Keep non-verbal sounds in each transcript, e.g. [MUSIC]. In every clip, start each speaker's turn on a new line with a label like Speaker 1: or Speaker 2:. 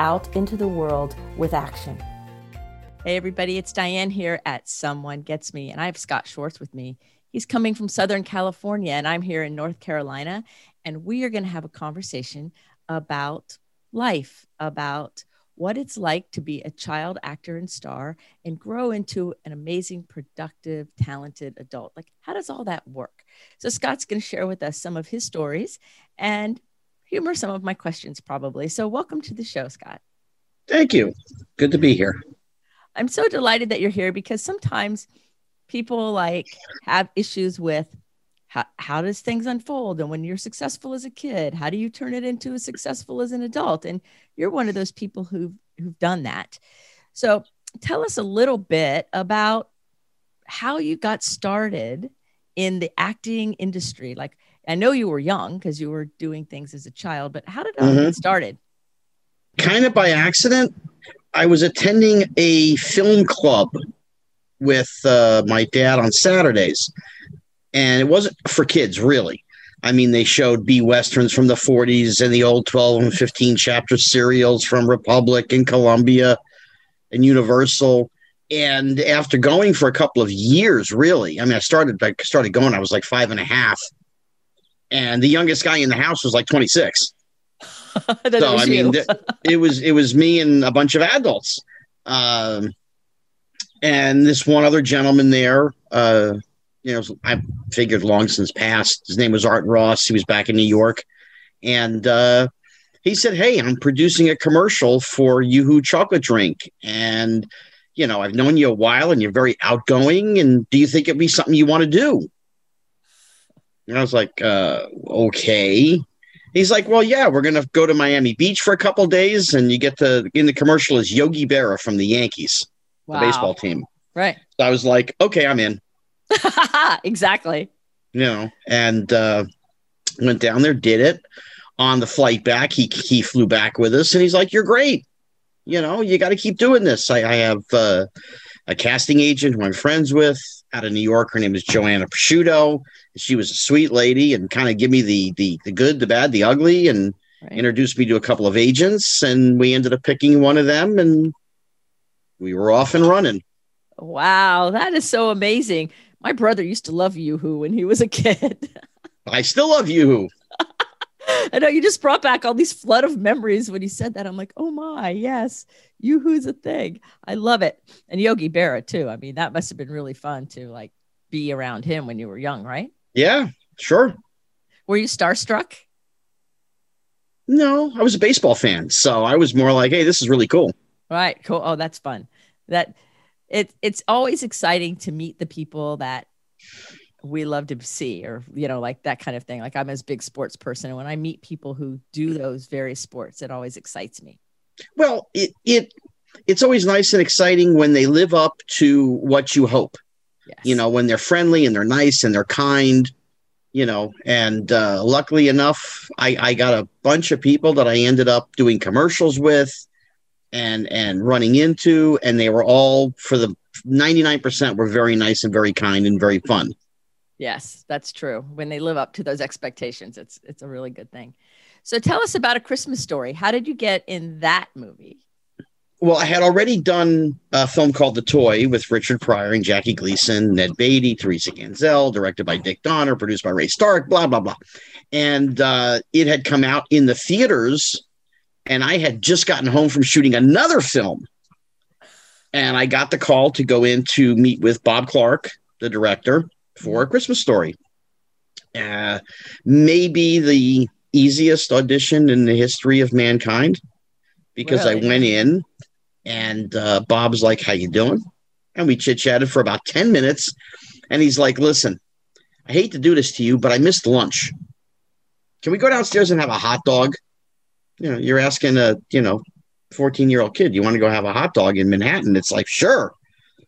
Speaker 1: out into the world with action. Hey, everybody, it's Diane here at Someone Gets Me, and I have Scott Schwartz with me. He's coming from Southern California, and I'm here in North Carolina, and we are going to have a conversation about life, about what it's like to be a child actor and star and grow into an amazing, productive, talented adult. Like, how does all that work? So, Scott's going to share with us some of his stories and humor some of my questions, probably. So, welcome to the show, Scott.
Speaker 2: Thank you. Good to be here.
Speaker 1: I'm so delighted that you're here because sometimes people like have issues with how, how does things unfold and when you're successful as a kid how do you turn it into a successful as an adult and you're one of those people who've who've done that so tell us a little bit about how you got started in the acting industry like i know you were young because you were doing things as a child but how did it mm-hmm. get started
Speaker 2: kind of by accident I was attending a film club with uh, my dad on Saturdays, and it wasn't for kids really. I mean, they showed B westerns from the 40s and the old 12 and 15 chapter serials from Republic and Columbia and Universal. And after going for a couple of years, really, I mean, I started I started going. I was like five and a half, and the youngest guy in the house was like 26 [LAUGHS] so I mean, th- it was it was me and a bunch of adults, um, and this one other gentleman there. Uh, you know, I figured long since passed. His name was Art Ross. He was back in New York, and uh, he said, "Hey, I'm producing a commercial for YooHoo chocolate drink, and you know, I've known you a while, and you're very outgoing. And do you think it'd be something you want to do?" And I was like, uh, "Okay." He's like, well, yeah, we're gonna go to Miami Beach for a couple days, and you get to in the commercial is Yogi Berra from the Yankees, wow. the baseball team.
Speaker 1: Right.
Speaker 2: So I was like, okay, I'm in. [LAUGHS]
Speaker 1: exactly.
Speaker 2: You know, and uh, went down there, did it. On the flight back, he he flew back with us, and he's like, "You're great. You know, you got to keep doing this." I, I have uh, a casting agent who I'm friends with out of New York. Her name is Joanna Prosciutto she was a sweet lady and kind of give me the the the good, the bad, the ugly, and right. introduced me to a couple of agents, and we ended up picking one of them, and we were off and running.
Speaker 1: Wow, that is so amazing. My brother used to love YooHoo when he was a [LAUGHS] kid.
Speaker 2: I still love YooHoo. [LAUGHS]
Speaker 1: I know you just brought back all these flood of memories when you said that. I'm like, oh my, yes, YooHoo's a thing. I love it. And Yogi Berra too. I mean, that must have been really fun to like be around him when you were young, right?
Speaker 2: Yeah, sure.
Speaker 1: Were you starstruck?
Speaker 2: No, I was a baseball fan, so I was more like, "Hey, this is really cool."
Speaker 1: Right, cool. Oh, that's fun. That it it's always exciting to meet the people that we love to see, or you know, like that kind of thing. Like I'm a big sports person, and when I meet people who do those various sports, it always excites me.
Speaker 2: Well, it it it's always nice and exciting when they live up to what you hope. Yes. You know, when they're friendly and they're nice and they're kind, you know, and uh, luckily enough, I, I got a bunch of people that I ended up doing commercials with and and running into, and they were all for the 99% were very nice and very kind and very fun.
Speaker 1: Yes, that's true. When they live up to those expectations, it's it's a really good thing. So tell us about a Christmas story. How did you get in that movie?
Speaker 2: Well, I had already done a film called The Toy with Richard Pryor and Jackie Gleason, Ned Beatty, Theresa Ganzel, directed by Dick Donner, produced by Ray Stark, blah, blah, blah. And uh, it had come out in the theaters, and I had just gotten home from shooting another film. And I got the call to go in to meet with Bob Clark, the director, for a Christmas story. Uh, maybe the easiest audition in the history of mankind because really? I went in and uh, Bob's like, "How you doing?" And we chit chatted for about ten minutes, and he's like, "Listen, I hate to do this to you, but I missed lunch. Can we go downstairs and have a hot dog? You know, you're asking a you know 14 year old kid. You want to go have a hot dog in Manhattan? It's like, sure.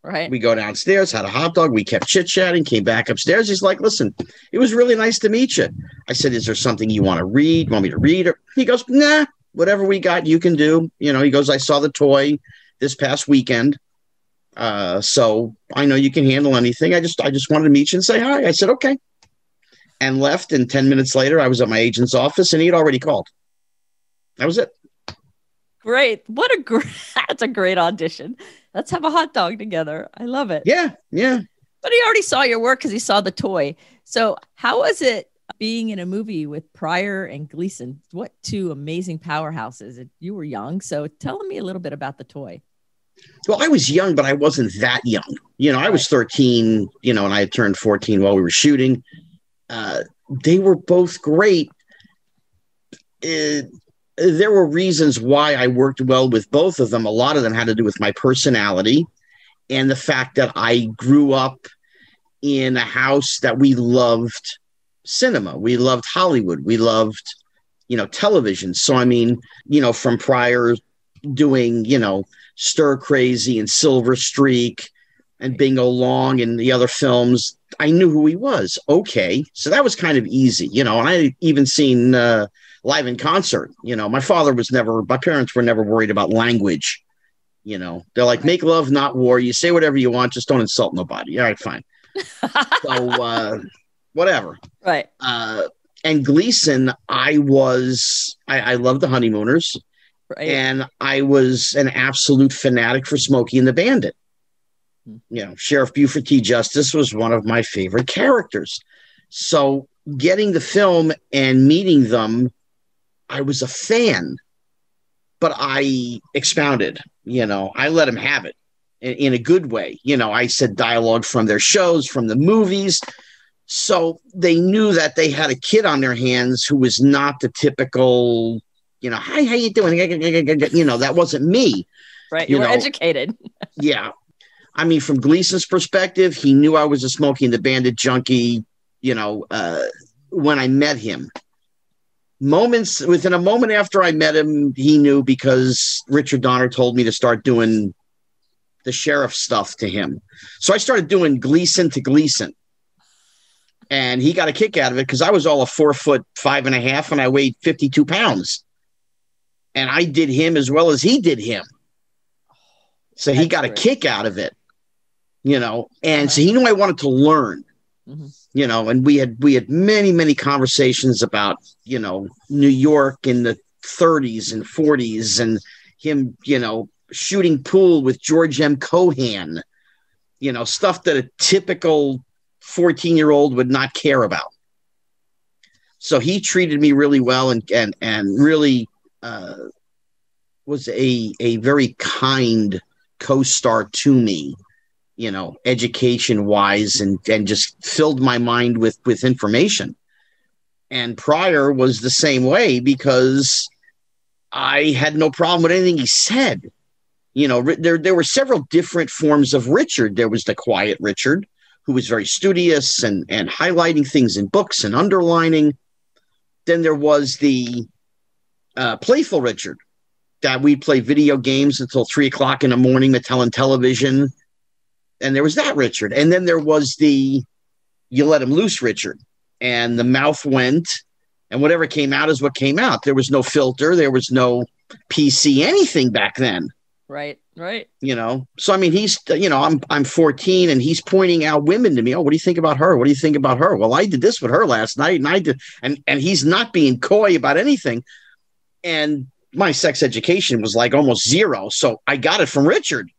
Speaker 1: Right.
Speaker 2: We go downstairs, had a hot dog. We kept chit chatting, came back upstairs. He's like, listen, it was really nice to meet you. I said, is there something you want to read? Want me to read? Or he goes, nah, whatever we got, you can do. You know, he goes, I saw the toy this past weekend. Uh, so I know you can handle anything. I just, I just wanted to meet you and say hi. I said, okay. And left. And 10 minutes later, I was at my agent's office and he had already called. That was it.
Speaker 1: Great. What a great, [LAUGHS] that's a great audition. Let's have a hot dog together. I love it.
Speaker 2: Yeah. Yeah.
Speaker 1: But he already saw your work because he saw the toy. So how was it being in a movie with Pryor and Gleason? What two amazing powerhouses. You were young. So tell me a little bit about the toy.
Speaker 2: Well, I was young, but I wasn't that young. You know, I was 13, you know, and I had turned 14 while we were shooting. Uh, they were both great. Uh, there were reasons why I worked well with both of them. A lot of them had to do with my personality and the fact that I grew up in a house that we loved cinema. We loved Hollywood. We loved, you know, television. So, I mean, you know, from Pryor doing, you know, Stir Crazy and Silver Streak and Bingo Long and the other films, I knew who he was. Okay. So that was kind of easy, you know, and I even seen, uh, live in concert. You know, my father was never, my parents were never worried about language. You know, they're like, make love, not war. You say whatever you want, just don't insult nobody. All right, fine. [LAUGHS] so, uh, whatever.
Speaker 1: Right.
Speaker 2: Uh, and Gleason, I was, I, I love the Honeymooners.
Speaker 1: Right.
Speaker 2: And I was an absolute fanatic for Smokey and the Bandit.
Speaker 1: Hmm.
Speaker 2: You know, Sheriff Buford T. Justice was one of my favorite characters. So getting the film and meeting them I was a fan, but I expounded. You know, I let him have it in, in, a good way. You know, I said dialogue from their shows, from the movies. So they knew that they had a kid on their hands who was not the typical, you know, hi, how you doing? You know, that wasn't me.
Speaker 1: Right. You, you were know? educated. [LAUGHS]
Speaker 2: yeah. I mean, from Gleason's perspective, he knew I was a smoking the Bandit junkie, you know, uh, when I met him moments within a moment after I met him, he knew because Richard Donner told me to start doing the sheriff stuff to him. So I started doing Gleason to Gleason. And he got a kick out of it because I was all a four foot five and a half and I weighed 52 pounds. And I did him as well as he did him. So That's he got great. a kick out of it, you know, and so he knew I wanted to learn. Mm-hmm you know, and we had we had many many conversations about you know New York in the 30s and 40s and him you know shooting pool with George M. Cohan, you know stuff that a typical 14 year old would not care about. So he treated me really well and and and really uh, was a a very kind co-star to me you know, education wise and and just filled my mind with with information. And Pryor was the same way because I had no problem with anything he said. You know, there there were several different forms of Richard. There was the quiet Richard, who was very studious and and highlighting things in books and underlining. Then there was the uh, playful Richard, that we'd play video games until three o'clock in the morning, Mattel and television and there was that Richard, and then there was the you let him loose Richard, and the mouth went, and whatever came out is what came out. There was no filter, there was no PC anything back then.
Speaker 1: Right, right.
Speaker 2: You know, so I mean, he's you know, I'm I'm 14, and he's pointing out women to me. Oh, what do you think about her? What do you think about her? Well, I did this with her last night, and I did, and and he's not being coy about anything, and my sex education was like almost zero, so I got it from Richard.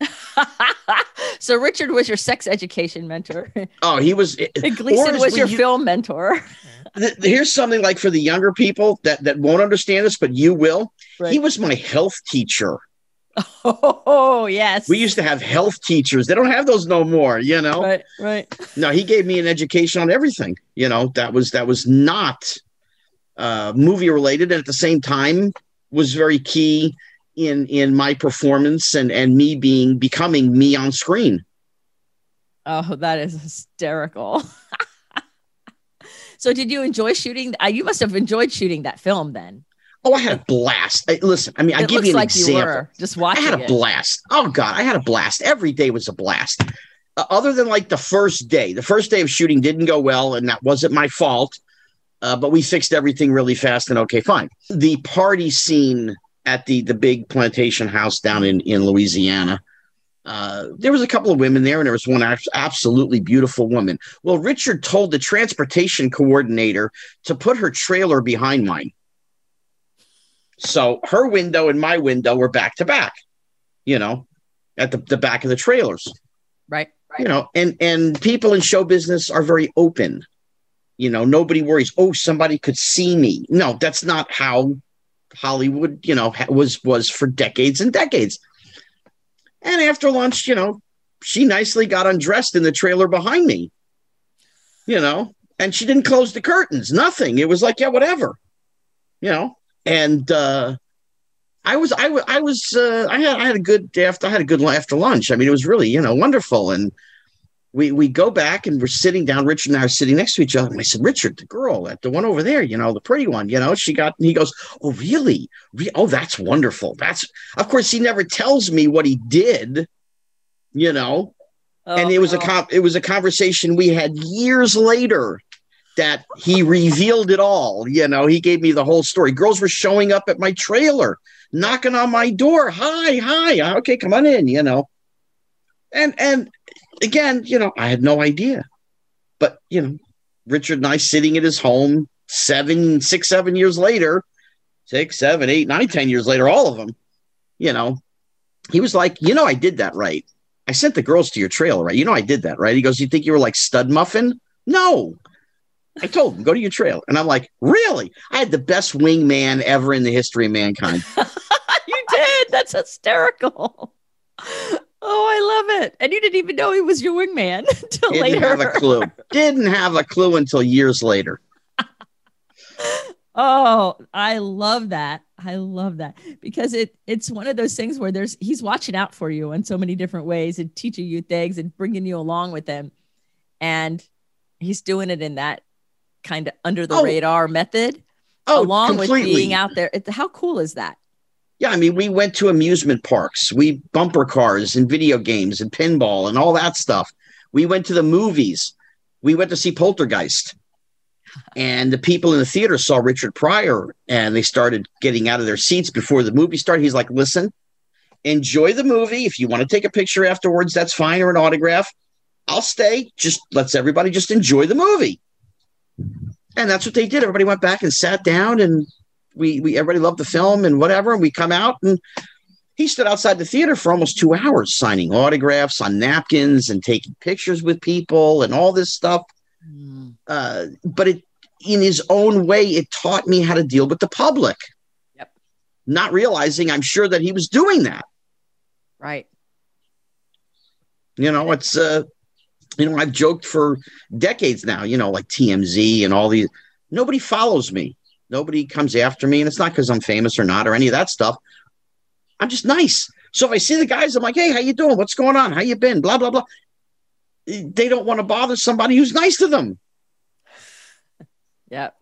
Speaker 2: [LAUGHS]
Speaker 1: so Richard was your sex education mentor.
Speaker 2: Oh, he was. [LAUGHS]
Speaker 1: And Gleason was your you, film mentor. [LAUGHS]
Speaker 2: th- here's something like for the younger people that that won't understand this, but you will. Right. He was my health teacher.
Speaker 1: Oh yes.
Speaker 2: We used to have health teachers. They don't have those no more, you know.
Speaker 1: Right, right.
Speaker 2: No, he gave me an education on everything. You know, that was that was not uh movie related and at the same time was very key in in my performance and and me being becoming me on screen.
Speaker 1: Oh, that is hysterical. [LAUGHS] so did you enjoy shooting? Uh, you must have enjoyed shooting that film then.
Speaker 2: Oh, I had a blast. I, listen, I mean, I give you an
Speaker 1: like
Speaker 2: example.
Speaker 1: you were just
Speaker 2: I had a
Speaker 1: it.
Speaker 2: blast. Oh God, I had a blast. Every day was a blast. Uh, other than like the first day, the first day of shooting didn't go well, and that wasn't my fault. Uh, but we fixed everything really fast, and okay, fine. The party scene at the the big plantation house down in in Louisiana. Uh, there was a couple of women there, and there was one absolutely beautiful woman. Well, Richard told the transportation coordinator to put her trailer behind mine. So her window and my window were back to back, you know, at the, the back of the trailers,
Speaker 1: right.
Speaker 2: you know, and, and people in show business are very open. You know, nobody worries, oh, somebody could see me. No, that's not how Hollywood, you know, was, was for decades and decades. And after lunch, you know, she nicely got undressed in the trailer behind me, you know, and she didn't close the curtains, nothing. It was like, yeah, whatever, you know, and, uh, I was, I was, I was, uh, I had, I had a good day after, I had a good after lunch. I mean, it was really, you know, wonderful. And we, we go back and we're sitting down. Richard and I are sitting next to each other. And I said, Richard, the girl, that the one over there, you know, the pretty one, you know, she got, and he goes, Oh, really? Re- oh, that's wonderful. That's, of course, he never tells me what he did, you know, and
Speaker 1: Oh,
Speaker 2: it was a com- it was a conversation we had years later that he revealed it all. You know, he gave me the whole story. Girls were showing up at my trailer, knocking on my door. Hi, hi. Okay, come on in. You know, and and again, you know, I had no idea, but you know, Richard and I sitting at his home seven, six, seven years later, six, seven, eight, nine, ten years later, all of them. You know, he was like, you know, I did that right. I sent the girls to your trailer, right? You know, I did that, right? He goes, You think you were like stud muffin? No. I told him, go to your trailer. And I'm like, Really? I had the best wingman ever in the history of mankind. [LAUGHS]
Speaker 1: you did. That's hysterical. Oh, I love it. And you didn't even know he was your wingman [LAUGHS] until
Speaker 2: Didn't
Speaker 1: later.
Speaker 2: have a clue. [LAUGHS] Didn't have a clue until years later.
Speaker 1: Oh, I love that. I love that because it it's one of those things where there's he's watching out for you in so many different ways and teaching you things and bringing you along with him. And he's doing it in that kind of under the
Speaker 2: Oh.
Speaker 1: radar method
Speaker 2: Oh,
Speaker 1: along
Speaker 2: completely.
Speaker 1: with being out there. It, how cool is that?
Speaker 2: Yeah, I mean, we went to amusement parks, we bumper cars and video games and pinball and all that stuff. We went to the movies. We went to see Poltergeist. And the people in the theater saw Richard Pryor and they started getting out of their seats before the movie started. He's like, listen, enjoy the movie. If you want to take a picture afterwards, that's fine, or an autograph. I'll stay. Just let's everybody just enjoy the movie. And that's what they did. Everybody went back and sat down and we we everybody loved the film and whatever. And we come out and he stood outside the theater for almost two hours signing autographs on napkins and taking pictures with people and all this stuff. Uh, but it in his own way, it taught me how to deal with the public.
Speaker 1: Yep.
Speaker 2: Not realizing I'm sure that he was doing that.
Speaker 1: Right.
Speaker 2: You know, it's uh you know, I've joked for decades now, you know, like TMZ and all these nobody follows me. Nobody comes after me. And it's not because I'm famous or not or any of that stuff. I'm just nice. So if I see the guys, I'm like, hey, how you doing? What's going on? How you been? Blah, blah, blah. They don't want to bother somebody who's nice to them. [LAUGHS]
Speaker 1: Yep.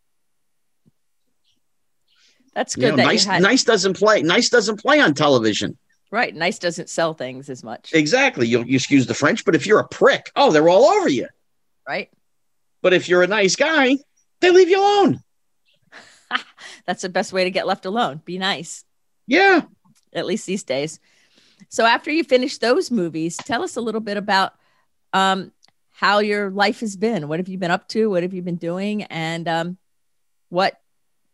Speaker 1: That's
Speaker 2: You
Speaker 1: good
Speaker 2: know,
Speaker 1: that
Speaker 2: nice,
Speaker 1: you had
Speaker 2: nice doesn't play. Nice doesn't play on television.
Speaker 1: Right. Nice doesn't sell things as much.
Speaker 2: Exactly. You'll you excuse the French, but if you're a prick, oh, they're all over you.
Speaker 1: right.
Speaker 2: But if you're a nice guy, they leave you alone. [LAUGHS]
Speaker 1: That's the best way to get left alone. Be nice.
Speaker 2: Yeah.
Speaker 1: at least these days. So after you finish those movies, tell us a little bit about um, how your life has been. What have you been up to? What have you been doing? And um, what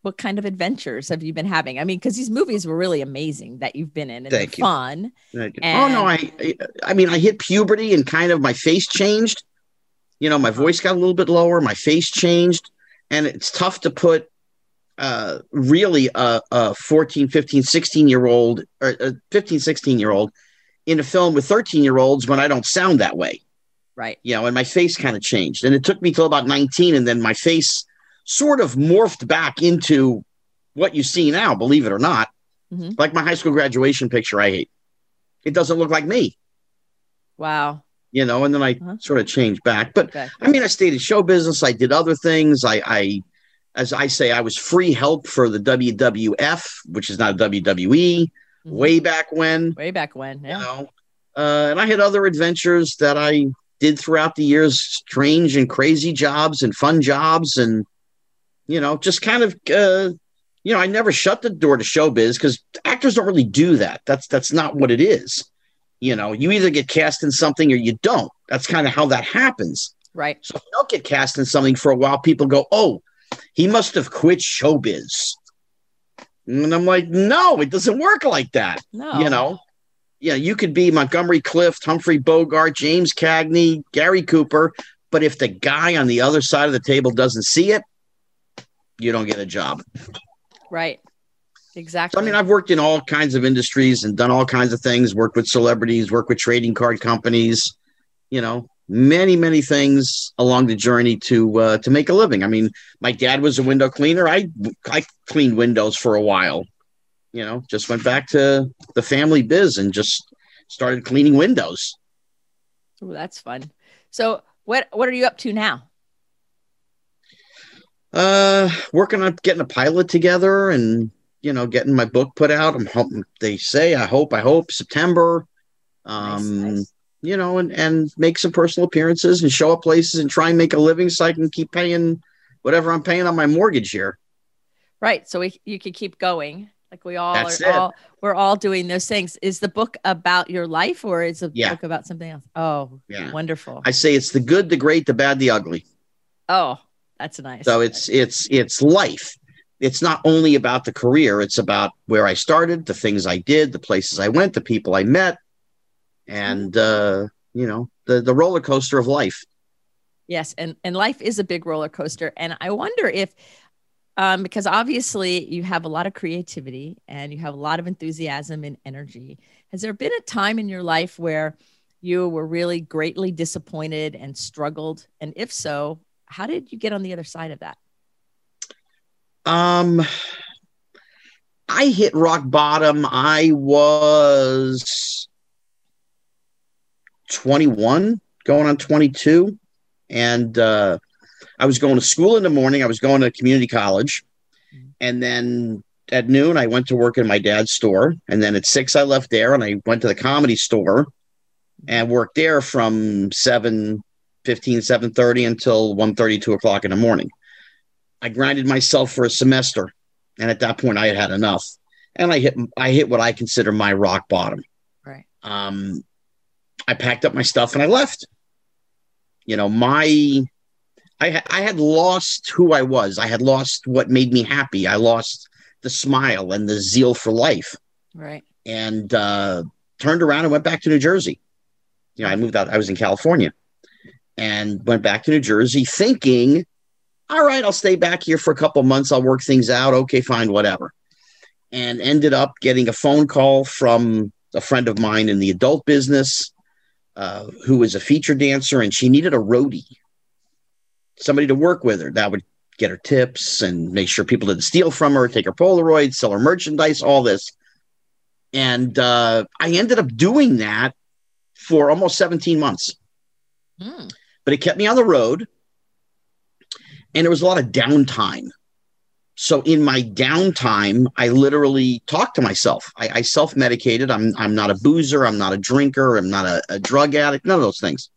Speaker 1: what kind of adventures have you been having? I mean, because these movies were really amazing that you've been in and
Speaker 2: Thank you.
Speaker 1: fun.
Speaker 2: oh no, I, I I mean I hit puberty and kind of my face changed. You know, my voice got a little bit lower, my face changed, and it's tough to put uh really a, a 14, 15, 16 year old or a 15, 16 year old in a film with 13 year olds when I don't sound that way.
Speaker 1: Right.
Speaker 2: You know, and my face kind of changed. And it took me till about 19 and then my face sort of morphed back into what you see now, believe it or not.
Speaker 1: Mhm.
Speaker 2: Like my high school graduation picture I hate. It doesn't look like me
Speaker 1: Wow.
Speaker 2: you know, and then I
Speaker 1: Uh-huh.
Speaker 2: sort of changed back. But
Speaker 1: Okay.
Speaker 2: I mean, I stayed in show business. I did other things. I, I as I say, I was free help for the WWF, which is not WWE, mm-hmm. way back when.
Speaker 1: Way back when, yeah.
Speaker 2: You know? uh, and I had other adventures that I did throughout the years, strange and crazy jobs and fun jobs, and you know, just kind of, uh, you know, I never shut the door to showbiz because actors don't really do that. That's that's not what it is. You know, you either get cast in something or you don't. That's kind of how that happens.
Speaker 1: Right.
Speaker 2: So if you don't get cast in something for a while, people go, "Oh, he must have quit showbiz." And I'm like, "No, it doesn't work like that."
Speaker 1: No.
Speaker 2: You know, yeah, you could be Montgomery Clift, Humphrey Bogart, James Cagney, Gary Cooper, but if the guy on the other side of the table doesn't see it, you don't get a job.
Speaker 1: Right. Exactly.
Speaker 2: So, I mean, I've worked in all kinds of industries and done all kinds of things, worked with celebrities, worked with trading card companies, you know, many, many things along the journey to uh, to make a living. I mean, my dad was a window cleaner. I I cleaned windows for a while you know, just went back to the family biz and just started cleaning windows.
Speaker 1: Oh, that's fun. So what what are you up to now?
Speaker 2: Uh working on getting a pilot together and you know getting my book put out. I'm hoping they say I hope I hope September. Um nice, nice. you know and and make some personal appearances and show up places and try and make a living so I can keep paying whatever I'm paying on my mortgage here.
Speaker 1: Right. So we you could keep going like we all That's are all we're all doing those things. Is the book about your life or is the yeah. book about something else? Oh, yeah. wonderful.
Speaker 2: I say it's the good, the great, the bad, the ugly.
Speaker 1: Oh, that's nice.
Speaker 2: So it's it's it's life. It's not only about the career, it's about where I started, the things I did, the places I went, the people I met, and uh, you know, the the roller coaster of life.
Speaker 1: Yes, and and life is a big roller coaster and I wonder if um, because obviously you have a lot of creativity and you have a lot of enthusiasm and energy. Has there been a time in your life where you were really greatly disappointed and struggled? And if so, how did you get on the other side of that?
Speaker 2: Um, I hit rock bottom. I was 21, going on 22. And uh, I was going to school in the morning. I was going to community college. And then at noon, I went to work in my dad's store. And then at six, I left there and I went to the comedy store and worked there from 7 15, 7 30 until 1 2 o'clock in the morning. I grinded myself for a semester. And at that point, I had had enough. And I hit, I hit what I consider my rock bottom.
Speaker 1: Right.
Speaker 2: Um, I packed up my stuff and I left. You know, my I, I had lost who I was. I had lost what made me happy. I lost the smile and the zeal for life.
Speaker 1: Right.
Speaker 2: And uh, turned around and went back to New Jersey. You know, I moved out. I was in California, and went back to New Jersey, thinking, "All right, I'll stay back here for a couple months. I'll work things out. Okay, fine, whatever." And ended up getting a phone call from a friend of mine in the adult business, uh, who was a feature dancer, and she needed a roadie somebody to work with her that would get her tips and make sure people didn't steal from her, take her Polaroids, sell her merchandise, all this. And uh, I ended up doing that for almost 17 months. Mm. But it kept me on the road. And there was a lot of downtime. So in my downtime, I literally talked to myself. I, I self medicated. I'm I'm not a boozer. I'm not a drinker. I'm not a, a drug addict. None of those things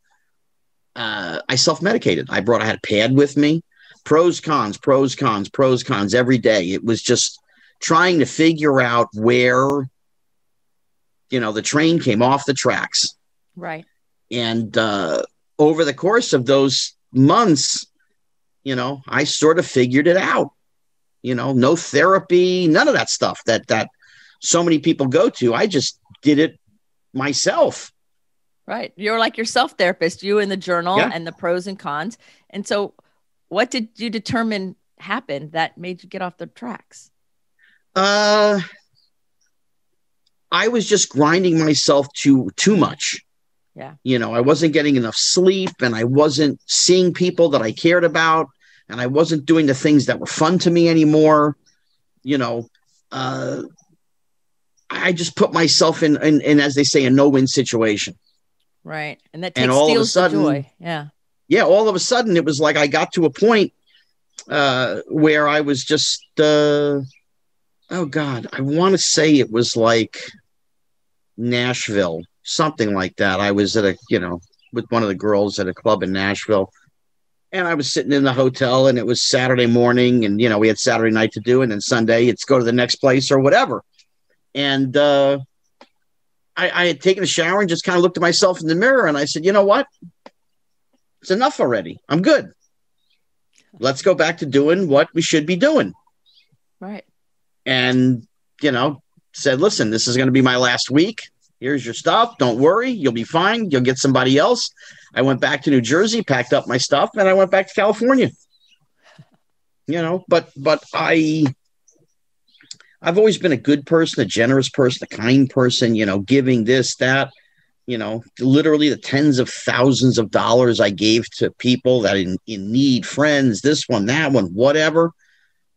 Speaker 2: uh, I self medicated. I brought, I had a pad with me, pros, cons, pros, cons, pros, cons every day. It was just trying to figure out where, you know, the train came off the tracks.
Speaker 1: Right.
Speaker 2: And uh, over the course of those months, you know, I sort of figured it out. You know, no therapy, none of that stuff that that so many people go to. I just did it myself.
Speaker 1: Right. You're like your self therapist, you in the journal yeah. and the pros and cons. And so, what did you determine happened that made you get off the tracks?
Speaker 2: Uh, I was just grinding myself to too much.
Speaker 1: Yeah.
Speaker 2: You know, I wasn't getting enough sleep and I wasn't seeing people that I cared about and I wasn't doing the things that were fun to me anymore. You know, uh, I just put myself in, in, in as they say, a no-win situation.
Speaker 1: Right. And that takes and all steals of a sudden, joy. Yeah.
Speaker 2: Yeah. All of a sudden, it was like I got to a point uh, where I was just, uh, oh God, I want to say it was like Nashville, something like that. I was at a, you know, with one of the girls at a club in Nashville. And I was sitting in the hotel and it was Saturday morning and, you know, we had Saturday night to do and then Sunday it's go to the next place or whatever. And uh, I, I had taken a shower and just kind of looked at myself in the mirror and I said, you know what? It's enough already. I'm good. Let's go back to doing what we should be doing.
Speaker 1: Right.
Speaker 2: And, you know, said, listen, this is going to be my last week. Here's your stuff. Don't worry. You'll be fine. You'll get somebody else. I went back to New Jersey, packed up my stuff, and I went back to California. You know, but but I I've always been a good person, a generous person, a kind person, you know, giving this, that, you know, literally the tens of thousands of dollars I gave to people that in, in need, friends, this one, that one, whatever.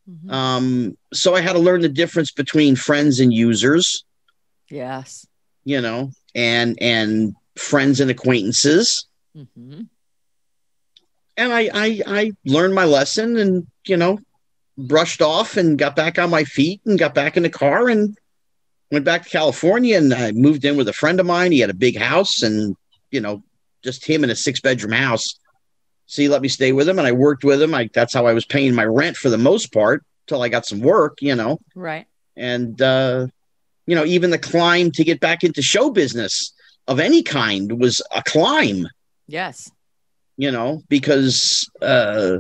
Speaker 2: Mm-hmm. Um, so I had to learn the difference between friends and users.
Speaker 1: Yes.
Speaker 2: You know, and and friends and acquaintances. Mm-hmm. And I, I I learned my lesson and you know brushed off and got back on my feet and got back in the car and went back to California and I moved in with a friend of mine. He had a big house and you know just him in a six bedroom house. So he let me stay with him and I worked with him. I that's how I was paying my rent for the most part till I got some work, you know.
Speaker 1: Right.
Speaker 2: And uh you know, even the climb to get back into show business of any kind was a climb.
Speaker 1: Yes.
Speaker 2: You know, because uh,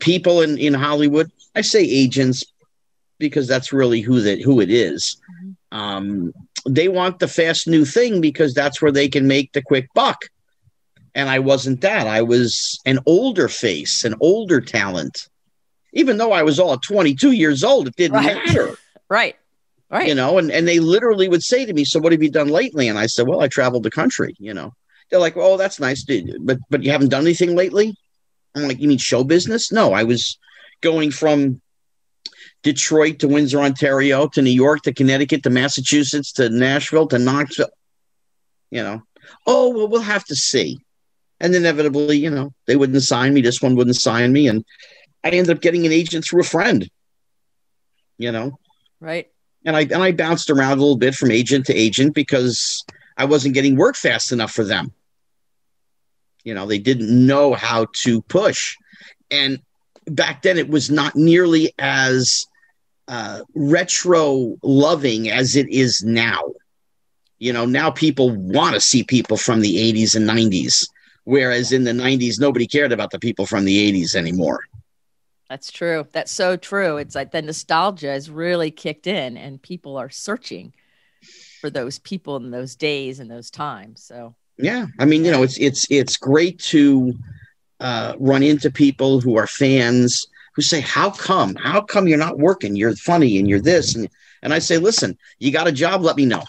Speaker 2: people in, in Hollywood, I say agents because that's really who that who it is. Mm-hmm. Um, they want the fast new thing because that's where they can make the quick buck. And I wasn't that. I was an older face, an older talent. Even though I was all 22 years old, it didn't right. matter. [LAUGHS]
Speaker 1: right. Right.
Speaker 2: You know, and, and they literally would say to me, So what have you done lately? And I said, Well, I traveled the country, you know. They're like, Oh, that's nice, but but you haven't done anything lately? I'm like, You mean show business? No, I was going from Detroit to Windsor, Ontario, to New York, to Connecticut, to Massachusetts, to Nashville, to Knoxville. You know, oh well, we'll have to see. And inevitably, you know, they wouldn't sign me. This one wouldn't sign me, and I ended up getting an agent through a friend. You know,
Speaker 1: right?
Speaker 2: And I and I bounced around a little bit from agent to agent because I wasn't getting work fast enough for them. You know, they didn't know how to push, and back then it was not nearly as uh, retro loving as it is now. You know, now people want to see people from the 80s and 90s, whereas in the 90s, nobody cared about the people from the 80s anymore.
Speaker 1: That's true. That's so true. It's like the nostalgia has really kicked in and people are searching for those people in those days and those times. So
Speaker 2: yeah, I mean, you know, it's it's it's great to uh, run into people who are fans who say, "How come? How come you're not working? You're funny and you're this." And and I say, "Listen, you got a job? Let me know."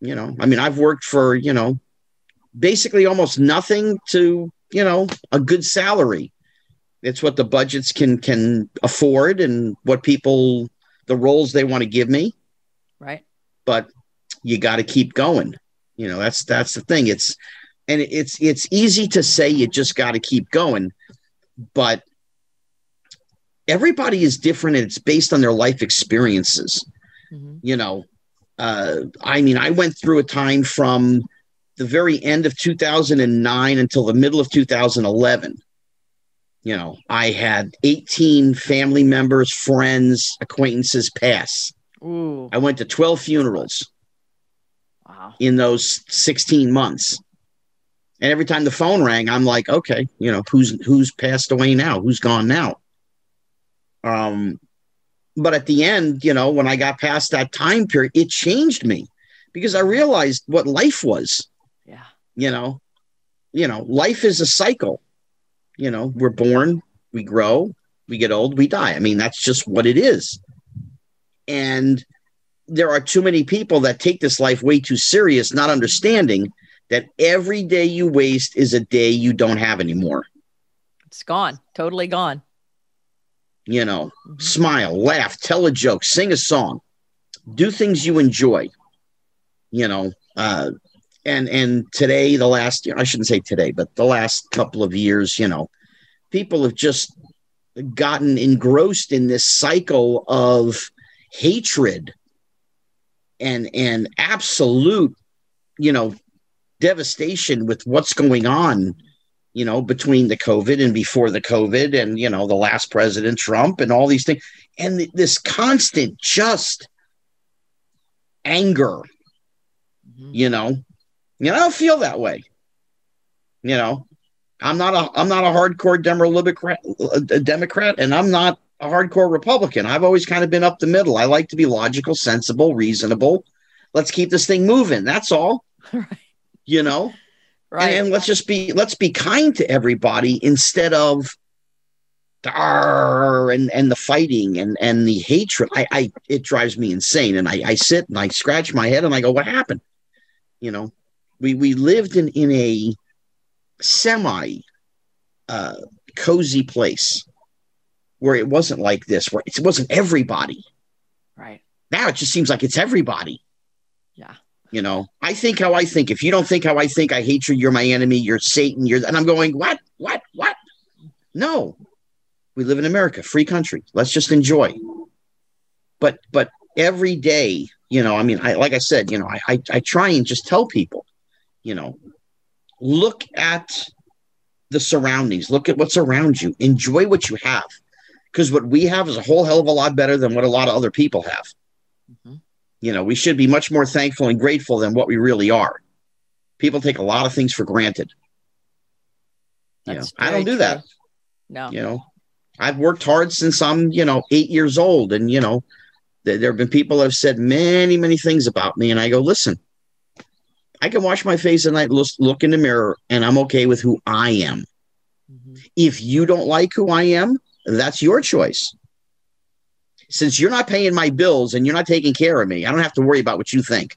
Speaker 2: You know, I mean, I've worked for you know, basically almost nothing to you know a good salary it's what the budgets can can afford and what people the roles they want to give me.
Speaker 1: Right.
Speaker 2: But you got to keep going. You know, that's that's the thing. It's and it's it's easy to say you just got to keep going, but everybody is different and it's based on their life experiences. Mm-hmm. You know, uh, I mean, I went through a time from the very end of 2009 until the middle of 2011 you know, I had 18 family members, friends, acquaintances pass.
Speaker 1: Ooh.
Speaker 2: I went to 12 funerals
Speaker 1: wow.
Speaker 2: in those 16 months. And every time the phone rang, I'm like, okay, you know, who's who's passed away now? Who's gone now? Um, but at the end, you know, when I got past that time period, it changed me because I realized what life was.
Speaker 1: Yeah.
Speaker 2: You know, you know, life is a cycle you know, we're born, we grow, we get old, we die. I mean, that's just what it is. And there are too many people that take this life way too serious, not understanding that every day you waste is a day you don't have anymore.
Speaker 1: It's gone, totally gone.
Speaker 2: You know, mm-hmm. smile, laugh, tell a joke, sing a song, do things you enjoy. You know, uh, and and today the last year i shouldn't say today but the last couple of years you know people have just gotten engrossed in this cycle of hatred and and absolute you know devastation with what's going on you know between the covid and before the covid and you know the last president trump and all these things and th- this constant just anger mm-hmm. you know you know i don't feel that way. You know i'm not a i'm not a hardcore democrat a uh, democrat and i'm not a hardcore republican. I've always kind of been up the middle. I like to be logical sensible reasonable. Let's keep this thing moving that's all. [LAUGHS] Right. you know? Right. and, and let's just be let's be kind to everybody instead of the and and the fighting and and the hatred. I i it drives me insane and i i sit and i scratch my head and i go what happened? You know we we lived in in a semi uh cozy place where it wasn't like this where it wasn't everybody.
Speaker 1: Right.
Speaker 2: Now it just seems like it's everybody.
Speaker 1: Yeah.
Speaker 2: You know i think how i think. If you don't think how i think i hate you. You're my enemy. You're satan. You're and i'm going what? What? What? No. We live in America, free country. Let's just enjoy. But but every day, you know, I mean, I like I said, you know, I I, I try and just tell people, you know, look at the surroundings, look at what's around you, enjoy what you have. Because what we have is a whole hell of a lot better than what a lot of other people have. Mm-hmm. You know, we should be much more thankful and grateful than what we really are. People take a lot of things for granted. You know, I don't do true. that.
Speaker 1: No.
Speaker 2: You know, I've worked hard since I'm, you know, eight years old. And, you know, th- there have been people that have said many, many things about me. And I go, listen, I can wash my face at night, look, look in the mirror, and I'm okay with who I am. Mm-hmm. If you don't like who I am, that's your choice. Since you're not paying my bills and you're not taking care of me, I don't have to worry about what you think.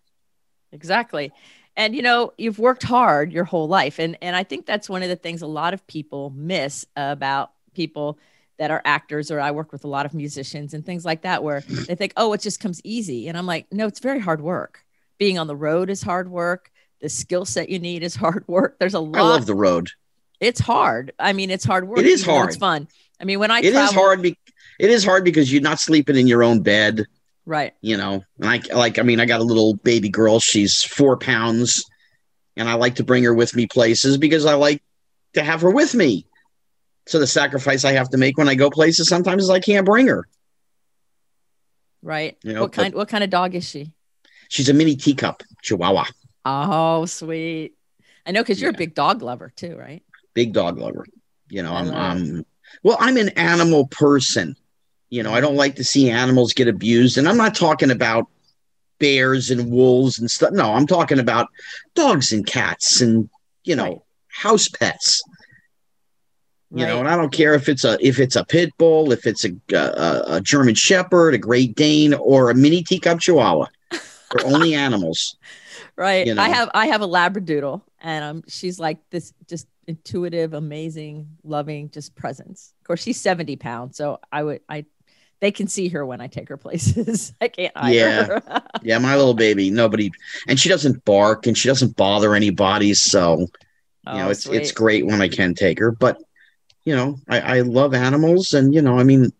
Speaker 1: Exactly. And you know, you've worked hard your whole life. And and I think that's one of the things a lot of people miss about people that are actors or I work with a lot of musicians and things like that where they think, oh, it just comes easy. And I'm like, no, it's very hard work. Being on the road is hard work. The skill set you need is hard [LAUGHS] work. There's a lot. I
Speaker 2: love the road.
Speaker 1: It's hard. I mean, it's hard work.
Speaker 2: It is hard.
Speaker 1: It's fun. I mean, when I
Speaker 2: it travel, is hard. Be- it is hard because you're not sleeping in your own bed.
Speaker 1: Right.
Speaker 2: You know, and I like. I mean, I got a little baby girl. She's four pounds, and I like to bring her with me places because I like to have her with me. So the sacrifice I have to make when I go places sometimes is I can't bring her.
Speaker 1: Right. You know, what kind what kind of dog is she?
Speaker 2: She's a mini teacup chihuahua.
Speaker 1: Oh, sweet. I know because you're yeah. a big dog lover too, right?
Speaker 2: Big dog lover. You know, I'm um well, I'm an animal person. You know, I don't like to see animals get abused. And I'm not talking about bears and wolves and stuff. No, I'm talking about dogs and cats and, you know, right. house pets you right. know and i don't care if it's a if it's a pit bull if it's a, a, a german shepherd a great dane or a mini teacup chihuahua they're only [LAUGHS] animals
Speaker 1: right you know? i have i have a labradoodle and um she's like this just intuitive amazing loving just presence of course she's 70 pounds so i would i they can see her when I take her places. [LAUGHS] I can't
Speaker 2: yeah. [LAUGHS] yeah, my little baby. Nobody and she doesn't bark and she doesn't bother anybody. So you oh, know, it's sweet. it's great when I can take her. But you know, I, I love animals, and you know, I mean,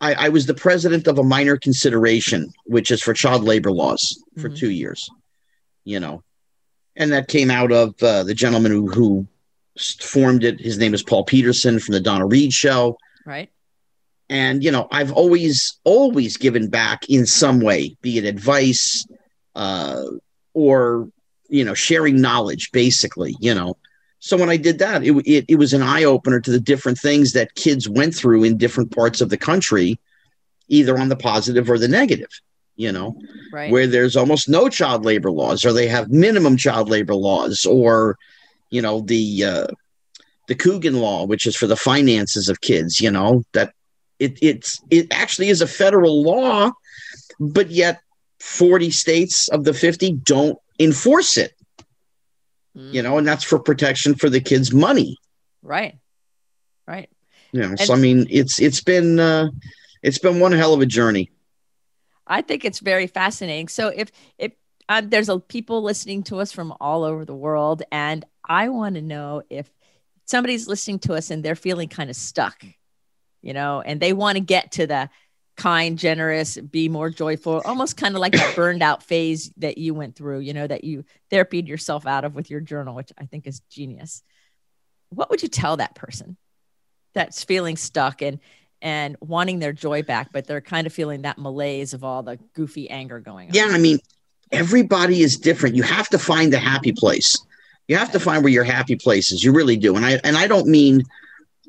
Speaker 2: I, I, was the president of a minor consideration, which is for child labor laws, for mm-hmm. two years. You know, and that came out of uh, the gentleman who, who formed it. His name is Paul Petersen from the Donna Reed Show.
Speaker 1: Right.
Speaker 2: And you know, I've always always given back in some way, be it advice uh, or you know, sharing knowledge. Basically, you know, so when I did that, it, it, it was an eye opener to the different things that kids went through in different parts of the country, either on the positive or the negative. You know,
Speaker 1: right.
Speaker 2: where there's almost no child labor laws, or they have minimum child labor laws, or you know the uh, the Coogan law, which is for the finances of kids. You know that it it's it actually is a federal law, but yet 40 states of the 50 don't enforce it mm. you know, and that's for protection for the kids' money.
Speaker 1: Right. Right.
Speaker 2: You know, and so I mean, it's it's been uh, it's been one hell of a journey.
Speaker 1: I think it's very fascinating. So if if um, there's a people listening to us from all over the world, and I want to know if somebody's listening to us and they're feeling kind of stuck, you know, and they want to get to the kind, generous, be more joyful, almost kind of like that burned out phase that you went through, you know, that you therapied yourself out of with your journal, which I think is genius. What would you tell that person that's feeling stuck and and wanting their joy back, but they're kind of feeling that malaise of all the goofy anger going on?
Speaker 2: Yeah, I mean, everybody is different. You have to find the happy place. You have to find where your happy place is. You really do. And I and I don't mean,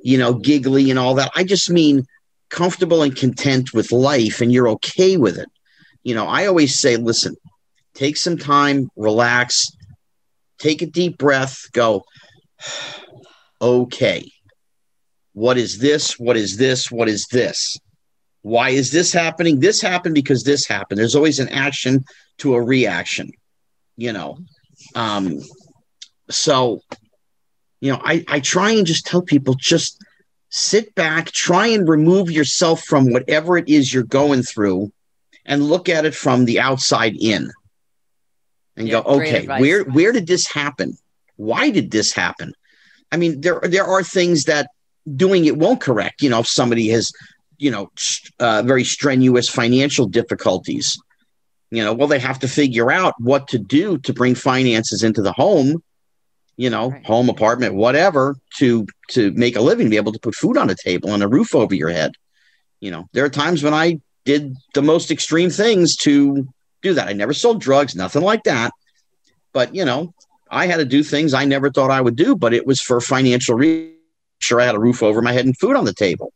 Speaker 2: you know, giggly and all that. I just mean comfortable and content with life and you're okay with it. You know, I always say, listen, take some time, relax, take a deep breath, go, [SIGHS] okay. What is this? What is this? What is this? Why is this happening? This happened because this happened. There's always an action to a reaction, you know. Um, so, you know, I, I try and just tell people just sit back, try and remove yourself from whatever it is you're going through and look at it from the outside in and yeah, go, okay, where where did this happen? Why did this happen? I mean, there there are things that doing it won't correct. You know, if somebody has, you know, uh, very strenuous financial difficulties, you know, well, they have to figure out what to do to bring finances into the home you know, right. home, apartment, whatever, to to make a living, be able to put food on the table and a roof over your head. You know, there are times when I did the most extreme things to do that. I never sold drugs, nothing like that. But you know, I had to do things I never thought I would do, but it was for financial reasons. Sure, I had a roof over my head and food on the table.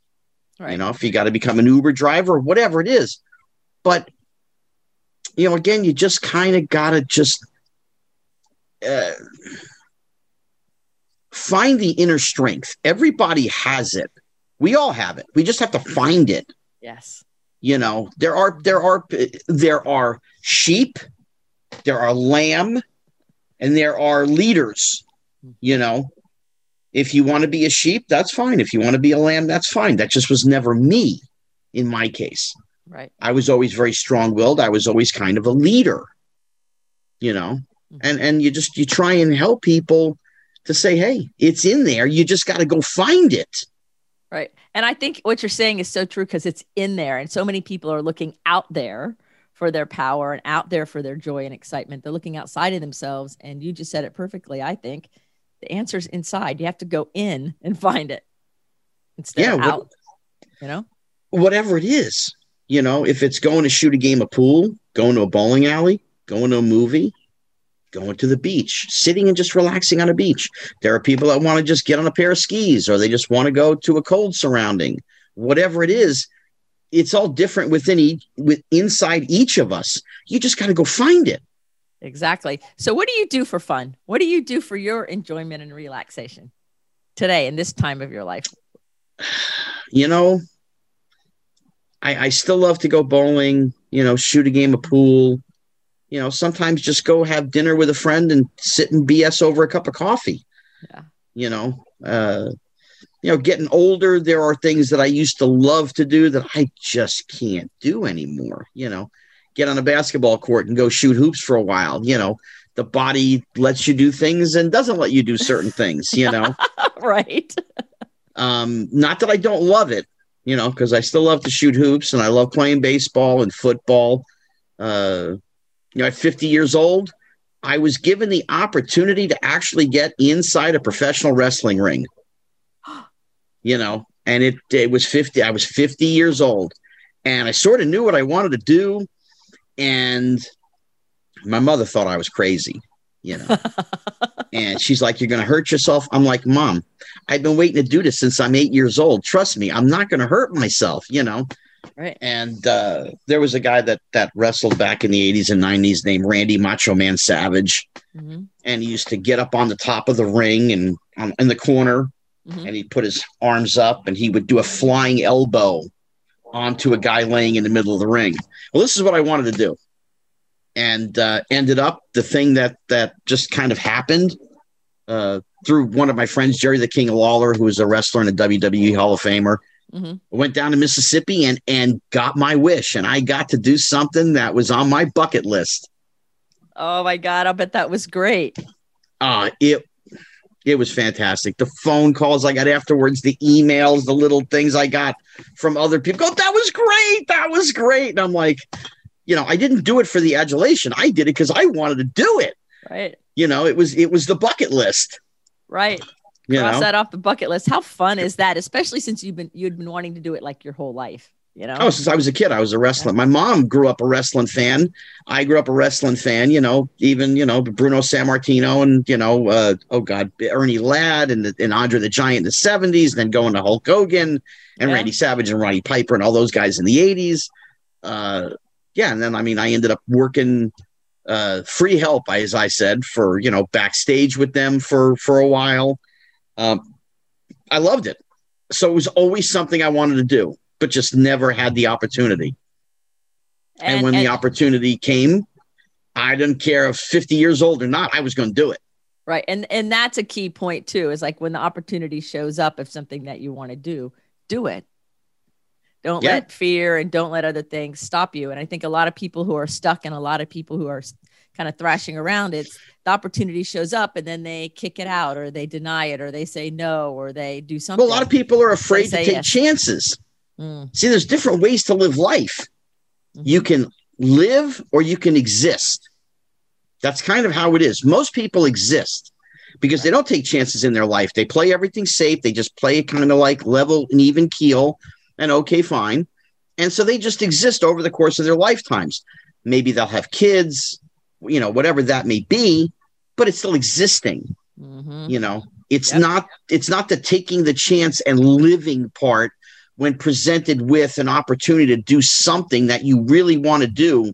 Speaker 2: Right. You know, if you got to become an Uber driver, or whatever it is. But you know, again, you just kind of got to just uh, find the inner strength. Everybody has it. We all have it. We just have to find it.
Speaker 1: Yes.
Speaker 2: You know, there are there are there are sheep, there are lamb, and there are leaders. You know, if you want to be a sheep, that's fine. If you want to be a lamb, that's fine. That just was never me in my case.
Speaker 1: Right.
Speaker 2: I was always very strong-willed. I was always kind of a leader. You know, mm-hmm. and and you just you try and help people to say, hey, it's in there. You just got to go find it.
Speaker 1: Right. And I think what you're saying is so true because it's in there. And so many people are looking out there for their power and out there for their joy and excitement. They're looking outside of themselves. And you just said it perfectly, I think. The answer's inside. You have to go in and find it instead yeah, of out. What, you know?
Speaker 2: Whatever it is. You know, if it's going to shoot a game of pool, going to a bowling alley, going to a movie, going to the beach, sitting and just relaxing on a beach. There are people that want to just get on a pair of skis or they just want to go to a cold surrounding. Whatever it is, it's all different within each with inside each of us. You just got to go find it.
Speaker 1: Exactly. So what do you do for fun? What do you do for your enjoyment and relaxation today in this time of your life?
Speaker 2: You know, I, I still love to go bowling, you know, shoot a game of pool, you know, sometimes just go have dinner with a friend and sit and BS over a cup of coffee. Yeah. You know, uh, you know, getting older, there are things that I used to love to do that I just can't do anymore. You know, get on a basketball court and go shoot hoops for a while. You know, the body lets you do things and doesn't let you do certain [LAUGHS] things, you know. [LAUGHS]
Speaker 1: right.
Speaker 2: um, not that I don't love it, you know, because I still love to shoot hoops and I love playing baseball and football. Uh, you know, at 50 years old, I was given the opportunity to actually get inside a professional wrestling ring. [GASPS] You know, and it it was 50. I was 50 years old, and I sort of knew what I wanted to do, and my mother thought I was crazy. You know, [LAUGHS] and she's like, "You're going to hurt yourself." I'm like, "Mom, I've been waiting to do this since I'm eight years old. Trust me, I'm not going to hurt myself." You know,
Speaker 1: Right.
Speaker 2: And uh, there was a guy that that wrestled back in the 80s and 90s named Randy Macho Man Savage. Mm-hmm. And he used to get up on the top of the ring and um, in the corner mm-hmm. and he'd put his arms up and he would do a flying elbow onto a guy laying in the middle of the ring. Well, this is what I wanted to do. And uh, ended up the thing that that just kind of happened uh, through one of my friends, Jerry the King Lawler, who is a wrestler and a WWE Hall of Famer. Mm-hmm. Went down to Mississippi and and got my wish, and I got to do something that was on my bucket list.
Speaker 1: Oh my god! I bet that was great.
Speaker 2: Uh it It was fantastic. The phone calls I got afterwards, the emails, the little things I got from other people. Go, that was great. That was great. And I'm like, you know, I didn't do it for the adulation. I did it because I wanted to do it.
Speaker 1: Right.
Speaker 2: You know, it was it was the bucket list.
Speaker 1: Right.
Speaker 2: You
Speaker 1: Cross
Speaker 2: know?
Speaker 1: that off the bucket list. How fun is that? Especially since you've been you'd been wanting to do it like your whole life. You know.
Speaker 2: Oh, since I was a kid, I was a wrestling. My mom grew up a wrestling fan. I grew up a wrestling fan. You know, even you know Bruno Sammartino and you know, uh, oh God, Ernie Ladd and and Andre the Giant in the seventies. and Then going to Hulk Hogan and
Speaker 1: Yeah.
Speaker 2: Randy Savage and Roddy Piper and all those guys in the eighties. Uh, yeah, and then I mean, I ended up working uh, free help, as I said, for you know backstage with them for for a while. Um, I loved it. So it was always something I wanted to do, but just never had the opportunity. And, when the opportunity came, I didn't care if 50 years old or not, I was going to do it.
Speaker 1: right, and and that's a key point too. Is like when the opportunity shows up, if something that you want to do, do it. Don't
Speaker 2: Yeah.
Speaker 1: let fear and don't let other things stop you. And I think a lot of people who are stuck and a lot of people who are kind of thrashing around, it's the opportunity shows up and then they kick it out or they deny it or they say no or they do something.
Speaker 2: Well, a lot of people are afraid to take
Speaker 1: yes.
Speaker 2: chances.
Speaker 1: Mm,
Speaker 2: See, there's different ways to live life.
Speaker 1: Mhm.
Speaker 2: You can live or you can exist. That's kind of how it is. Most people exist because they don't take chances in their life. They play everything safe. They just play it kind of like level and even keel and okay, fine. And so they just exist over the course of their lifetimes. Maybe they'll have kids, you know, whatever that may be, but it's still existing
Speaker 1: mhm.
Speaker 2: you know it's
Speaker 1: Yep.
Speaker 2: not it's not the taking the chance and living part when presented with an opportunity to do something that you really want to do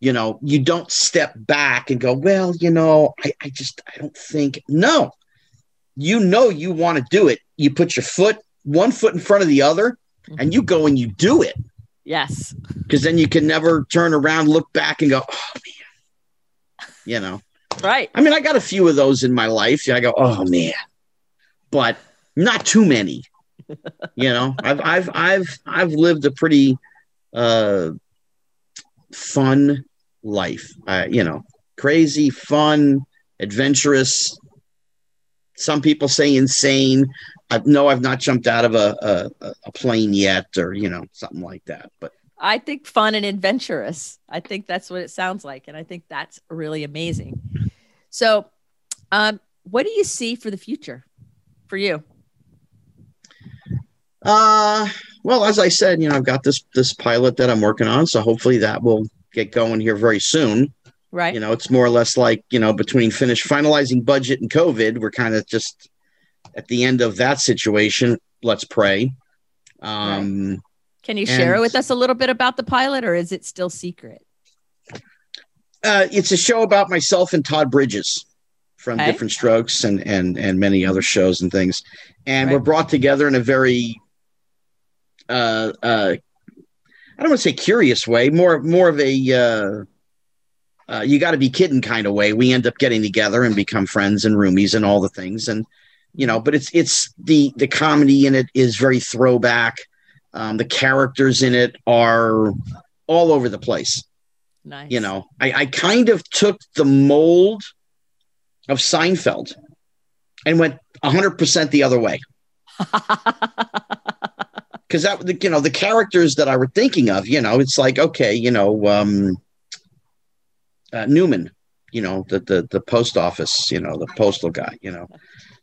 Speaker 2: you know you don't step back and go well you know i, I just i don't think no you know you want to do it you put your foot one foot in front of the other and you go and you do it
Speaker 1: Yes.
Speaker 2: because then you can never turn around look back and go oh man you know
Speaker 1: Right.
Speaker 2: I mean, I got a few of those in my life. I go, oh man, but not too many. You know, I've I've I've I've lived a pretty uh fun life. Uh, you know, crazy, fun, adventurous. Some people say insane. I no, I've not jumped out of a, a a plane yet, or you know, something like that. But
Speaker 1: I think fun and adventurous. I think that's what it sounds like. And I think that's really amazing. So, um, what do you see for the future for you?
Speaker 2: Uh, well, as I said, you know, I've got this this pilot that I'm working on, so hopefully that will get going here very soon.
Speaker 1: Right.
Speaker 2: You know, it's more or less like you know between finish finalizing budget and COVID, we're kind of just at the end of that situation. Let's pray. Um,
Speaker 1: Can you share
Speaker 2: and-
Speaker 1: with us a little bit about the pilot or is it still secret?
Speaker 2: uh, it's a show about myself and Todd Bridges from
Speaker 1: Okay.
Speaker 2: Diff'rent Strokes and and and many other shows and things, and
Speaker 1: Right.
Speaker 2: we're brought together in a very uh uh I don't want to say curious way, more more of a uh, uh, you got to be kidding kind of way. We end up getting together and become friends and roomies and all the things, and you know. But it's it's the the comedy in it is very throwback. Um, the characters in it are all over the place
Speaker 1: Nice.
Speaker 2: you know I, I kind of took the mold of seinfeld and went 100% the other way [LAUGHS] because that the- you know the characters that i were thinking of you know it's like okay you know um uh, newman you know the, the the post office you know the postal guy you know.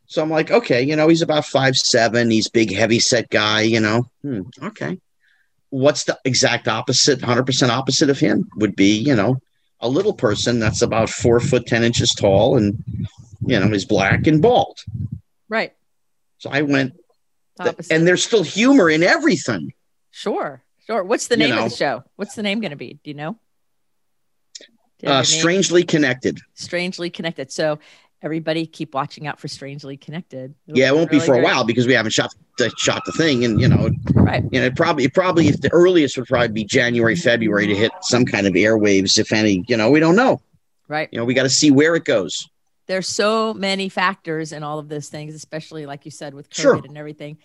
Speaker 2: So i'm like okay you know he's about five seven he's big heavy set guy you know. Hmm, okay. What's the exact opposite 100% opposite of him would be you know a little person that's about four foot ten inches tall and you know is black and bald.
Speaker 1: Right.
Speaker 2: so i went
Speaker 1: Opposite.
Speaker 2: and there's still humor in everything
Speaker 1: sure. Sure. What's the
Speaker 2: You
Speaker 1: name
Speaker 2: know.
Speaker 1: of the show? What's the name going to be? Do you know? You
Speaker 2: uh, strangely connected
Speaker 1: Strangely Connected. So everybody keep watching out for Strangely Connected. It'll
Speaker 2: yeah it won't be
Speaker 1: really
Speaker 2: for a while because we haven't shot the shot the thing and you know
Speaker 1: Right.
Speaker 2: you know it probably it probably if the earliest would probably be january february to hit some kind of airwaves if any you know we don't know
Speaker 1: Right.
Speaker 2: you know we got to see where it goes
Speaker 1: There's so many factors in all of those things, especially like you said with COVID
Speaker 2: Sure.
Speaker 1: and everything.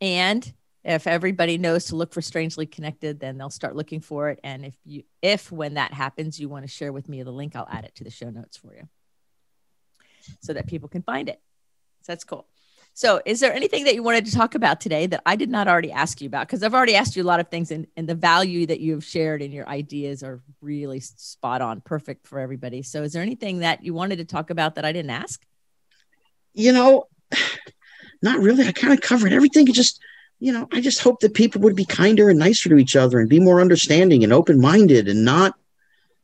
Speaker 1: And if everybody knows to look for Strangely Connected, then they'll start looking for it. And if you, if when that happens, you want to share with me the link, I'll add it to the show notes for you so that people can find it. So that's cool. So, is there anything that you wanted to talk about today that I did not already ask you about? Because I've already asked you a lot of things, and, and the value that you have shared and your ideas are really spot on, perfect for everybody. So, is there anything that you wanted to talk about that I didn't ask?
Speaker 2: You know, [SIGHS] not really. I kind of covered everything. It just, you know, I just hope that people would be kinder and nicer to each other and be more understanding and open minded and not,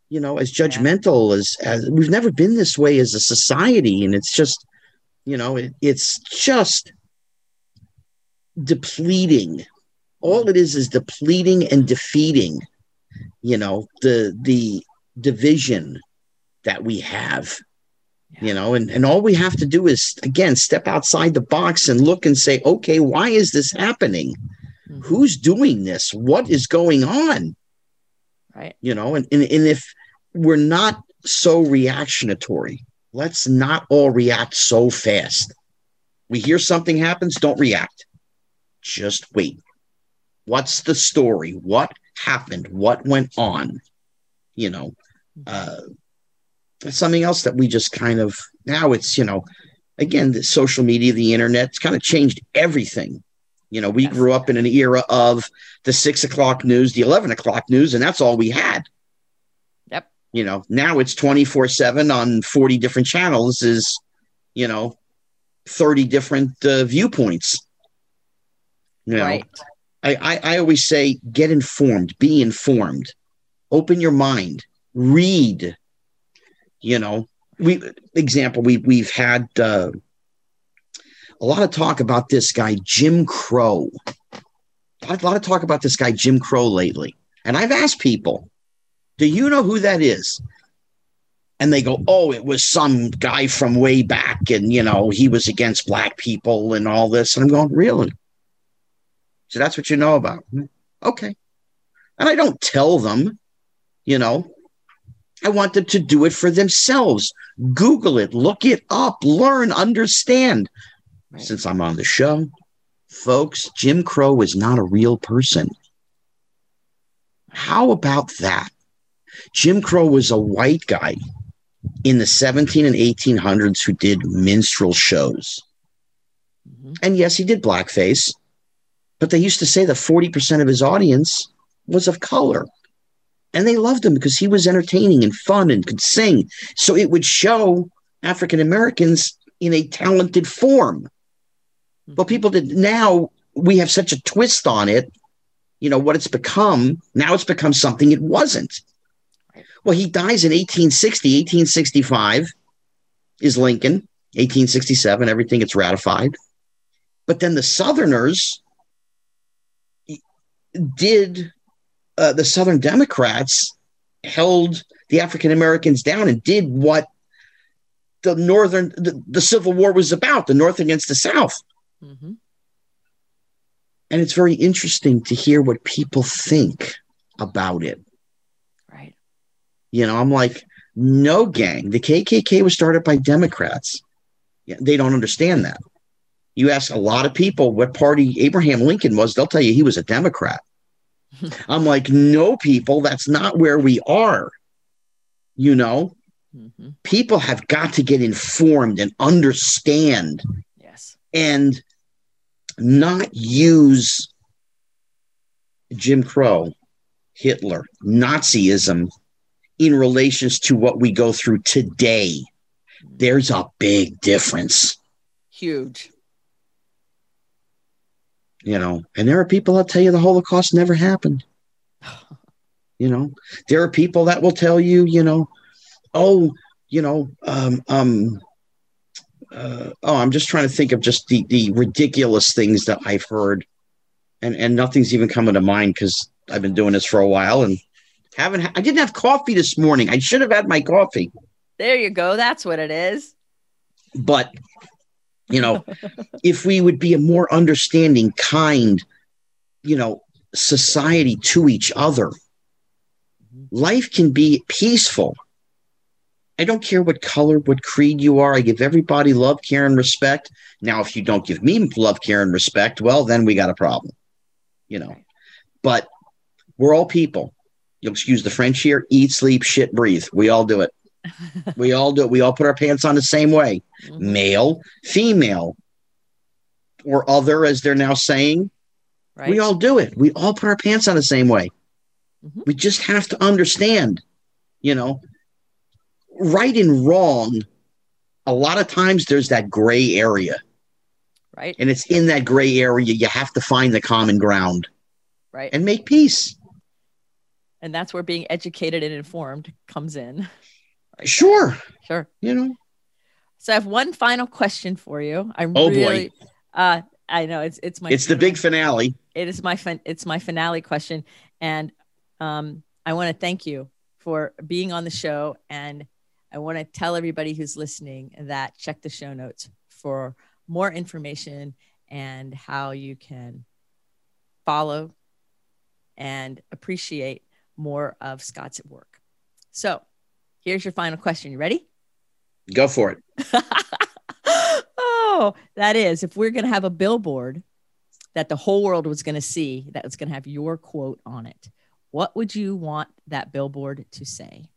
Speaker 2: you know, as judgmental as as we've never been this way as a society. And it's just you know, it, it's just depleting. All it is is depleting and defeating, you know, the the division that we have. Yeah. You know, and, and all we have to do is again step outside the box and look and say, okay, why is this happening? Mm-hmm. Who's doing this? What is going on?
Speaker 1: Right.
Speaker 2: You know, and, and, and if we're not so reactionary, let's not all react so fast. We hear something happens, don't react. Just wait. What's the story? What happened? What went on? You know, uh, something else that we just kind of now it's, you know, again, the social media, the internet, it's kind of changed everything. You know, we grew up in an era of the six o'clock news, the 11 o'clock news, and that's all we had you know now it's 24 7 on 40 different channels is you know 30 different uh, viewpoints. You know right. I, I i always say get informed be informed open your mind read. You know we example we we've had uh, a lot of talk about this guy jim crow. A lot of talk about this guy jim crow lately. And i've asked people do you know who that is? And they go, Oh, it was some guy from way back. And, you know, he was against black people and all this. And I'm going, Really? So that's what you know about. Okay. And I don't tell them, you know, I want them to do it for themselves. Google it, look it up, learn, understand. Right. Since I'm on the show, folks, Jim Crow is not a real person. How about that? Jim Crow was a white guy in the 17 and 1800s who did minstrel shows. Mm-hmm. And yes, he did blackface, but they used to say that 40% of his audience was of color. And they loved him because he was entertaining and fun and could sing. So it would show African Americans in a talented form. But mm-hmm. people did now we have such a twist on it. You know what it's become. Now it's become something it wasn't. Well, he dies in 1860, 1865 is Lincoln, 1867, everything gets ratified. But then the Southerners did, uh, the Southern Democrats held the African Americans down and did what the Northern, the, the, Civil War was about the North against the South. Mm-hmm. And it's very interesting to hear what people think about it. You know, I'm like, no, gang. The KKK was started by Democrats. Yeah, they don't understand that. You ask a lot of people what party Abraham Lincoln was, they'll tell you he was a Democrat. [LAUGHS] I'm like, no, people, that's not where we are. You know, mm-hmm. people have got to get informed and understand.
Speaker 1: Yes.
Speaker 2: And not use Jim Crow, Hitler, Nazism in relations to what we go through today, there's a big difference.
Speaker 1: Huge.
Speaker 2: You know, and there are people that tell you the Holocaust never happened. you know, there are people that will tell you, you know, oh, you know, um, um, uh, oh, I'm just trying to think of just the the ridiculous things that I've heard, and and nothing's even coming to mind because I've been doing this for a while, and haven't I didn't have coffee this morning. I should have had my coffee.
Speaker 1: There you go. That's what it is.
Speaker 2: But you know, [LAUGHS] if we would be a more understanding, kind, you know, society to each other, mm-hmm. life can be peaceful. I don't care what color, what creed you are. I give everybody love, care, and respect. Now, if you don't give me love, care, and respect, well, then we got a problem, you know. But we're all people you'll excuse the French here, eat, sleep, shit, breathe. We all do it. [LAUGHS] we all do it. We all put our pants on the same way
Speaker 1: Mhm.
Speaker 2: male, female, or other, as they're now saying.
Speaker 1: Right.
Speaker 2: We all do it. We all put our pants on the same way.
Speaker 1: Mhm.
Speaker 2: We just have to understand, you know, right and wrong. A lot of times there's that gray area,
Speaker 1: right.
Speaker 2: and it's in that gray area you have to find the common ground
Speaker 1: Right.
Speaker 2: and make peace.
Speaker 1: And that's where being educated and informed comes in.
Speaker 2: Sure,
Speaker 1: Sure.
Speaker 2: you know.
Speaker 1: So I have one final question for you. I'm
Speaker 2: Oh, boy.
Speaker 1: uh I know it's it's my
Speaker 2: It's the big finale.
Speaker 1: it is my fin- it's my finale question and um I want to thank you for being on the show and I want to tell everybody who's listening that check the show notes for more information and how you can follow and appreciate more of Scott's at work. So, here's your final question. You ready?
Speaker 2: Go for it. [LAUGHS]
Speaker 1: oh, that is if we're going to have a billboard that the whole world was going to see that was going to have your quote on it, what would you want that billboard to say?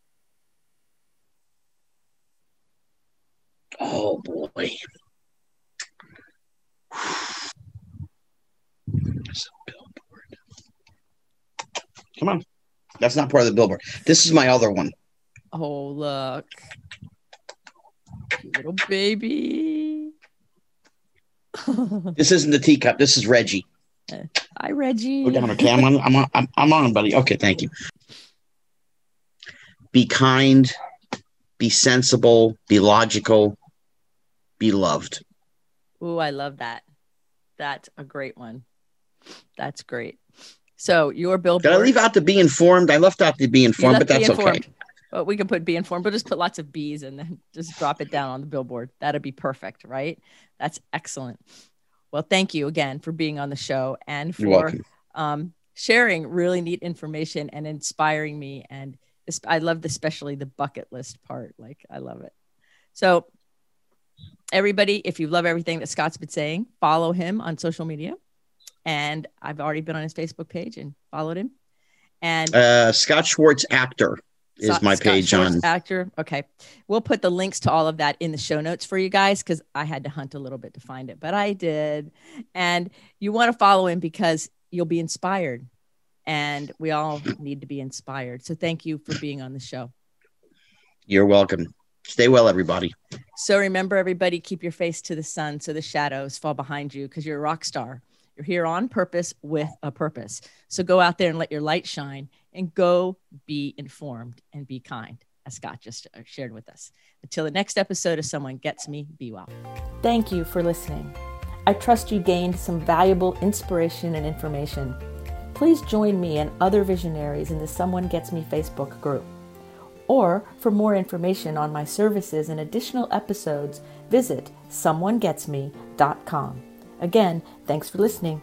Speaker 2: Oh boy. [SIGHS] There's a billboard. Come on. That's not part of the billboard. This is my other one.
Speaker 1: Oh, look. Little baby. [LAUGHS]
Speaker 2: This isn't the teacup. This is Reggie.
Speaker 1: Hi, Reggie.
Speaker 2: Go down, okay? I'm on. I'm on. I'm, I'm on, buddy. Okay, thank you. Be kind. Be sensible. Be logical. Be loved.
Speaker 1: Ooh, I love that. That's a great one. That's great. So your billboard.
Speaker 2: Did I leave out to be informed? I left out to be informed, but that's okay.
Speaker 1: But we can put be informed, but just put lots of bees and then [LAUGHS] just drop it down on the billboard. That'd be perfect, right? That's excellent. Well, thank you again for being on the show and for um, sharing really neat information and inspiring me. And I loved especially the bucket list part. Like, I love it. So, everybody, if you love everything that Scott's been saying, follow him on social media. And I've already been on his Facebook page and followed him. And
Speaker 2: Uh, Scott Schwartz, actor, is
Speaker 1: Scott-
Speaker 2: my
Speaker 1: Scott
Speaker 2: page
Speaker 1: Schwartz,
Speaker 2: on.
Speaker 1: actor. Okay, we'll put the links to all of that in the show notes for you guys because I had to hunt a little bit to find it, but I did. And you want to follow him because you'll be inspired, and we all need to be inspired. So thank you for being on the show.
Speaker 2: You're welcome. Stay well, everybody.
Speaker 1: So remember, everybody, keep your face to the sun so the shadows fall behind you because you're a rock star. You're here on purpose with a purpose. So go out there and let your light shine and go be informed and be kind, as Scott just uh, shared with us. Until the next episode of Someone Gets Me, be well. Thank you for listening. I trust you gained some valuable inspiration and information. Please join me and other visionaries in the Someone Gets Me Facebook group. Or for more information on my services and additional episodes, visit someonegetsme.com. Again, thanks for listening.